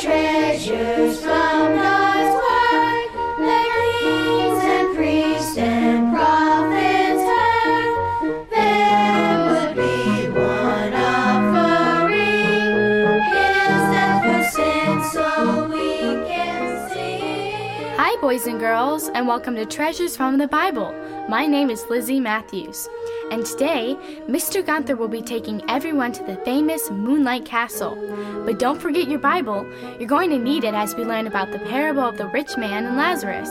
treasures from and welcome to Treasures from the Bible. My name is Lizzie Matthews, and today Mr. Gunther will be taking everyone to the famous Moonlight Castle. But don't forget your Bible, you're going to need it as we learn about the parable of the rich man and Lazarus.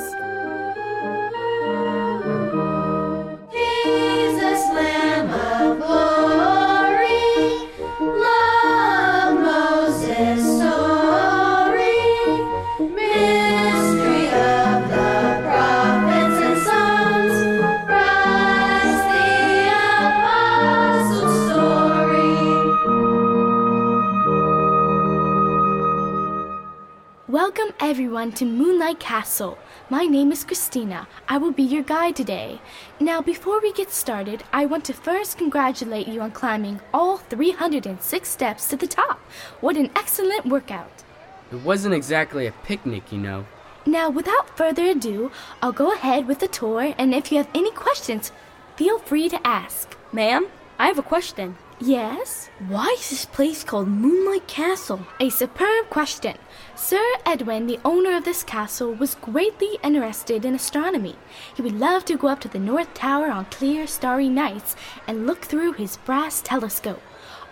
Everyone to Moonlight Castle. My name is Christina. I will be your guide today. Now, before we get started, I want to first congratulate you on climbing all 306 steps to the top. What an excellent workout! It wasn't exactly a picnic, you know. Now, without further ado, I'll go ahead with the tour, and if you have any questions, feel free to ask. Ma'am, I have a question. Yes? Why is this place called Moonlight Castle? A superb question. Sir Edwin, the owner of this castle, was greatly interested in astronomy. He would love to go up to the North Tower on clear, starry nights and look through his brass telescope.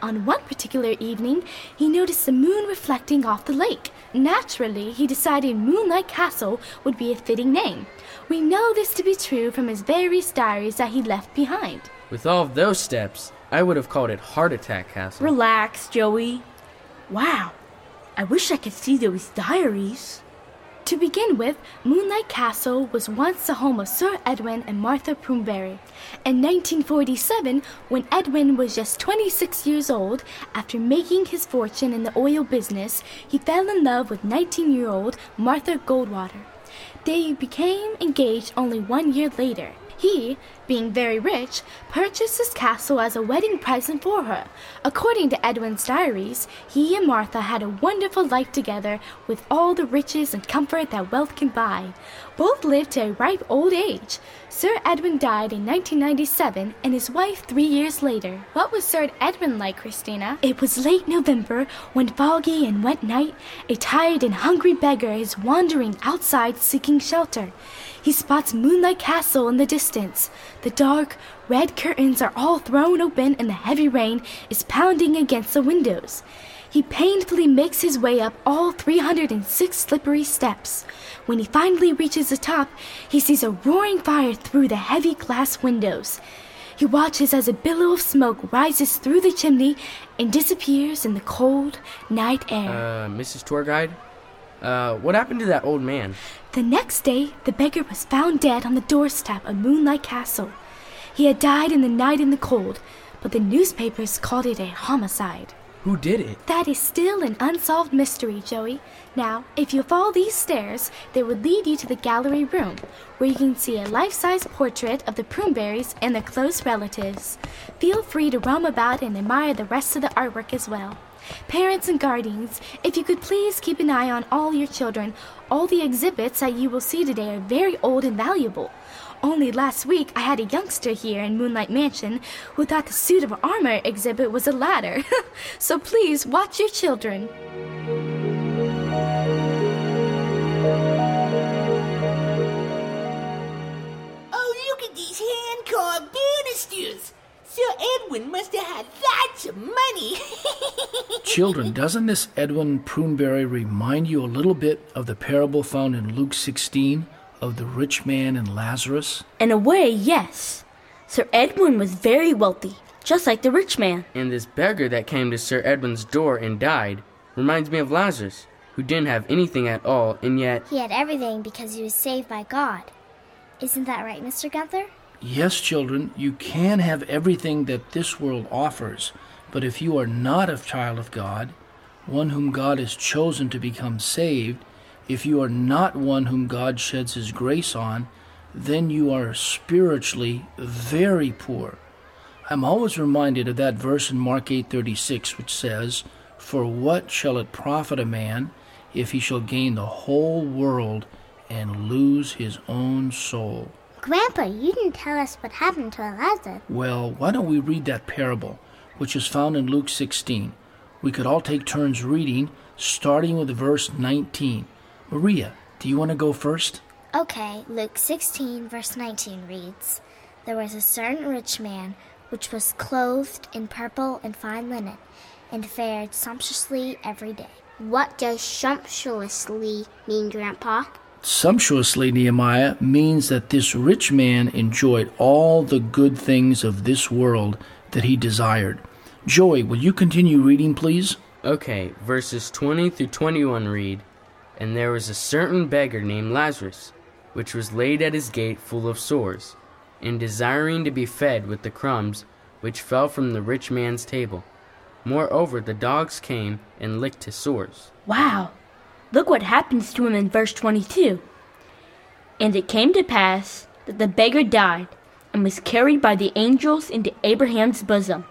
On one particular evening, he noticed the moon reflecting off the lake. Naturally, he decided Moonlight Castle would be a fitting name. We know this to be true from his various diaries that he left behind. With all of those steps, I would have called it Heart Attack Castle. Relax, Joey. Wow, I wish I could see those diaries. To begin with, Moonlight Castle was once the home of Sir Edwin and Martha Broomberry. In 1947, when Edwin was just 26 years old, after making his fortune in the oil business, he fell in love with 19 year old Martha Goldwater. They became engaged only one year later. He, being very rich, purchased this castle as a wedding present for her. According to Edwin's diaries, he and Martha had a wonderful life together with all the riches and comfort that wealth can buy. Both lived to a ripe old age. Sir Edwin died in 1997 and his wife three years later. What was Sir Edwin like, Christina? It was late November, one foggy and wet night. A tired and hungry beggar is wandering outside seeking shelter. He spots Moonlight Castle in the distance. The dark, red curtains are all thrown open and the heavy rain is pounding against the windows. He painfully makes his way up all 306 slippery steps. When he finally reaches the top, he sees a roaring fire through the heavy glass windows. He watches as a billow of smoke rises through the chimney and disappears in the cold night air. Uh, Mrs. Tour Guide? Uh, what happened to that old man? The next day, the beggar was found dead on the doorstep of Moonlight Castle. He had died in the night in the cold, but the newspapers called it a homicide. Who did it? That is still an unsolved mystery, Joey. Now, if you follow these stairs, they would lead you to the gallery room, where you can see a life size portrait of the Broomberries and their close relatives. Feel free to roam about and admire the rest of the artwork as well. Parents and guardians, if you could please keep an eye on all your children, all the exhibits that you will see today are very old and valuable. Only last week I had a youngster here in Moonlight Mansion who thought the suit of armor exhibit was a ladder. so please watch your children. Oh, look at these hand carved banisters! Sir Edwin must have had lots of money. Children, doesn't this Edwin Pruneberry remind you a little bit of the parable found in Luke 16 of the rich man and Lazarus? In a way, yes. Sir Edwin was very wealthy, just like the rich man. And this beggar that came to Sir Edwin's door and died reminds me of Lazarus, who didn't have anything at all, and yet. He had everything because he was saved by God. Isn't that right, Mr. Gunther? Yes, children, you can have everything that this world offers, but if you are not a child of God, one whom God has chosen to become saved, if you are not one whom God sheds his grace on, then you are spiritually very poor. I'm always reminded of that verse in Mark 8:36 which says, "For what shall it profit a man if he shall gain the whole world and lose his own soul? Grandpa, you didn't tell us what happened to Lazarus. Well, why don't we read that parable, which is found in Luke 16? We could all take turns reading, starting with verse 19. Maria, do you want to go first? Okay, Luke 16, verse 19 reads There was a certain rich man which was clothed in purple and fine linen, and fared sumptuously every day. What does sumptuously mean, Grandpa? Sumptuously, Nehemiah, means that this rich man enjoyed all the good things of this world that he desired. Joy, will you continue reading, please? Okay, verses 20 through 21 read And there was a certain beggar named Lazarus, which was laid at his gate full of sores, and desiring to be fed with the crumbs which fell from the rich man's table. Moreover, the dogs came and licked his sores. Wow. Look what happens to him in verse 22. And it came to pass that the beggar died and was carried by the angels into Abraham's bosom.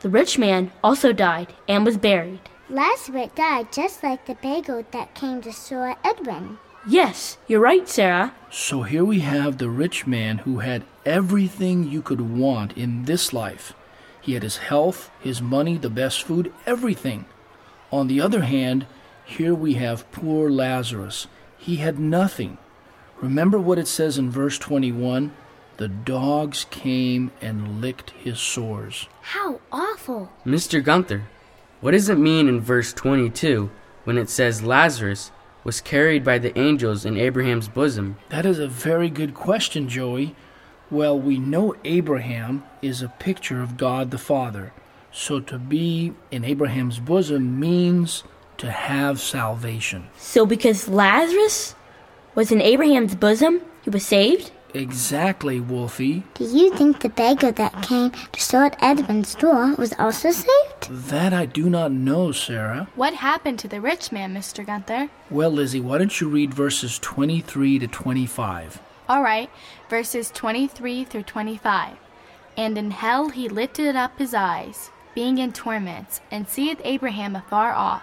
The rich man also died and was buried. Lazarus died just like the beggar that came to Sir Edwin. Yes, you're right, Sarah. So here we have the rich man who had everything you could want in this life. He had his health, his money, the best food, everything. On the other hand, here we have poor Lazarus. He had nothing. Remember what it says in verse 21? The dogs came and licked his sores. How awful! Mr. Gunther, what does it mean in verse 22 when it says Lazarus was carried by the angels in Abraham's bosom? That is a very good question, Joey. Well, we know Abraham is a picture of God the Father. So to be in Abraham's bosom means to have salvation. So because Lazarus was in Abraham's bosom, he was saved? Exactly, Wolfie. Do you think the beggar that came to Sir Edmund's door was also saved? That I do not know, Sarah. What happened to the rich man, Mr. Gunther? Well, Lizzie, why don't you read verses 23 to 25? All right, verses 23 through 25. And in hell he lifted up his eyes, being in torments, and seeth Abraham afar off,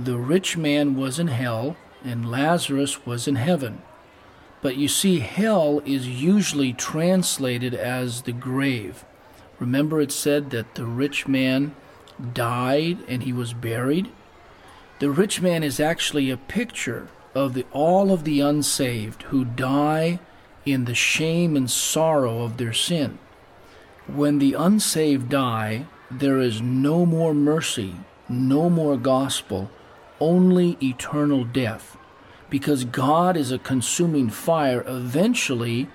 The rich man was in hell, and Lazarus was in heaven. But you see, hell is usually translated as the grave. Remember, it said that the rich man died and he was buried? The rich man is actually a picture of the, all of the unsaved who die in the shame and sorrow of their sin. When the unsaved die, there is no more mercy, no more gospel, only eternal death. Because God is a consuming fire, eventually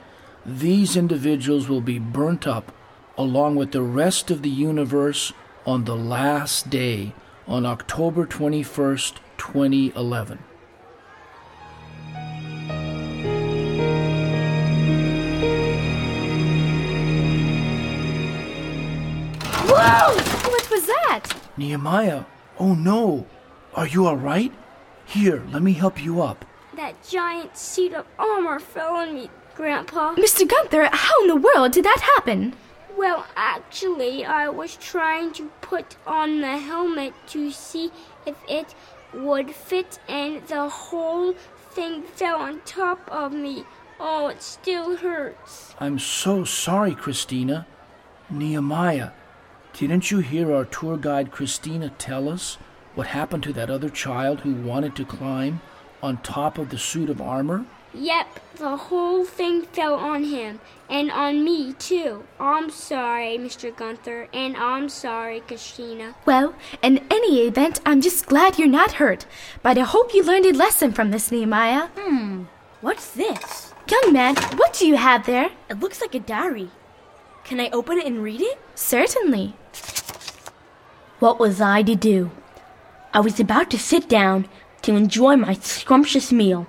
these individuals will be burnt up along with the rest of the universe on the last day, on October 21st, 2011. Whoa! What was that? Nehemiah, oh no! Are you all right? Here, let me help you up. That giant suit of armor fell on me, Grandpa. Mr. Gunther, how in the world did that happen? Well, actually, I was trying to put on the helmet to see if it would fit, and the whole thing fell on top of me. Oh, it still hurts. I'm so sorry, Christina. Nehemiah, didn't you hear our tour guide Christina tell us what happened to that other child who wanted to climb on top of the suit of armor? Yep, the whole thing fell on him, and on me, too. I'm sorry, Mr. Gunther, and I'm sorry, Christina. Well, in any event, I'm just glad you're not hurt. But I hope you learned a lesson from this, Nehemiah. Hmm, what's this? Young man, what do you have there? It looks like a diary. Can I open it and read it? Certainly. What was I to do? I was about to sit down to enjoy my scrumptious meal.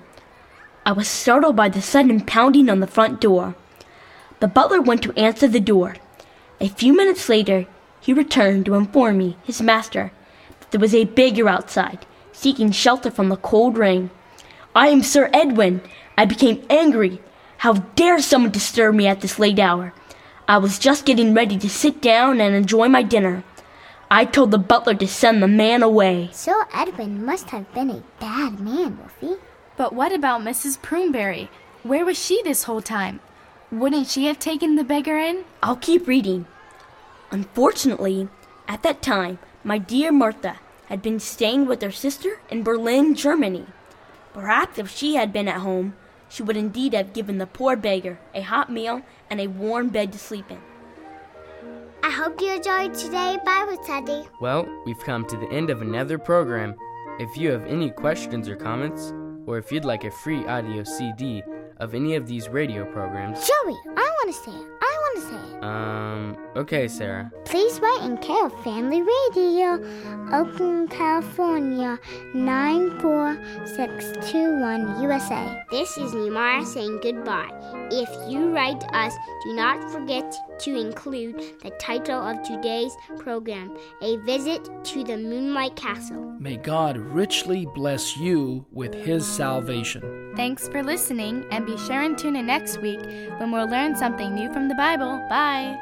I was startled by the sudden pounding on the front door. The butler went to answer the door. A few minutes later, he returned to inform me, his master, that there was a beggar outside, seeking shelter from the cold rain. I am Sir Edwin. I became angry. How dare someone disturb me at this late hour? I was just getting ready to sit down and enjoy my dinner. I told the butler to send the man away. So Edwin must have been a bad man, Wolfie. But what about Mrs. Pruneberry? Where was she this whole time? Wouldn't she have taken the beggar in? I'll keep reading. Unfortunately, at that time, my dear Martha had been staying with her sister in Berlin, Germany. Perhaps if she had been at home, she would indeed have given the poor beggar a hot meal and a warm bed to sleep in. I hope you enjoyed today's Bible study. Well, we've come to the end of another program. If you have any questions or comments, or if you'd like a free audio CD of any of these radio programs, Joey, I want to say it. I want to say it. um, okay, Sarah. Please write in care of Family Radio, Oakland, California, 94621 USA. This is Nimara saying goodbye. If you write us, do not forget to include the title of today's program, A Visit to the Moonlight Castle. May God richly bless you with his salvation. Thanks for listening, and be sure and tune in next week when we'll learn something new from the Bible. Bye.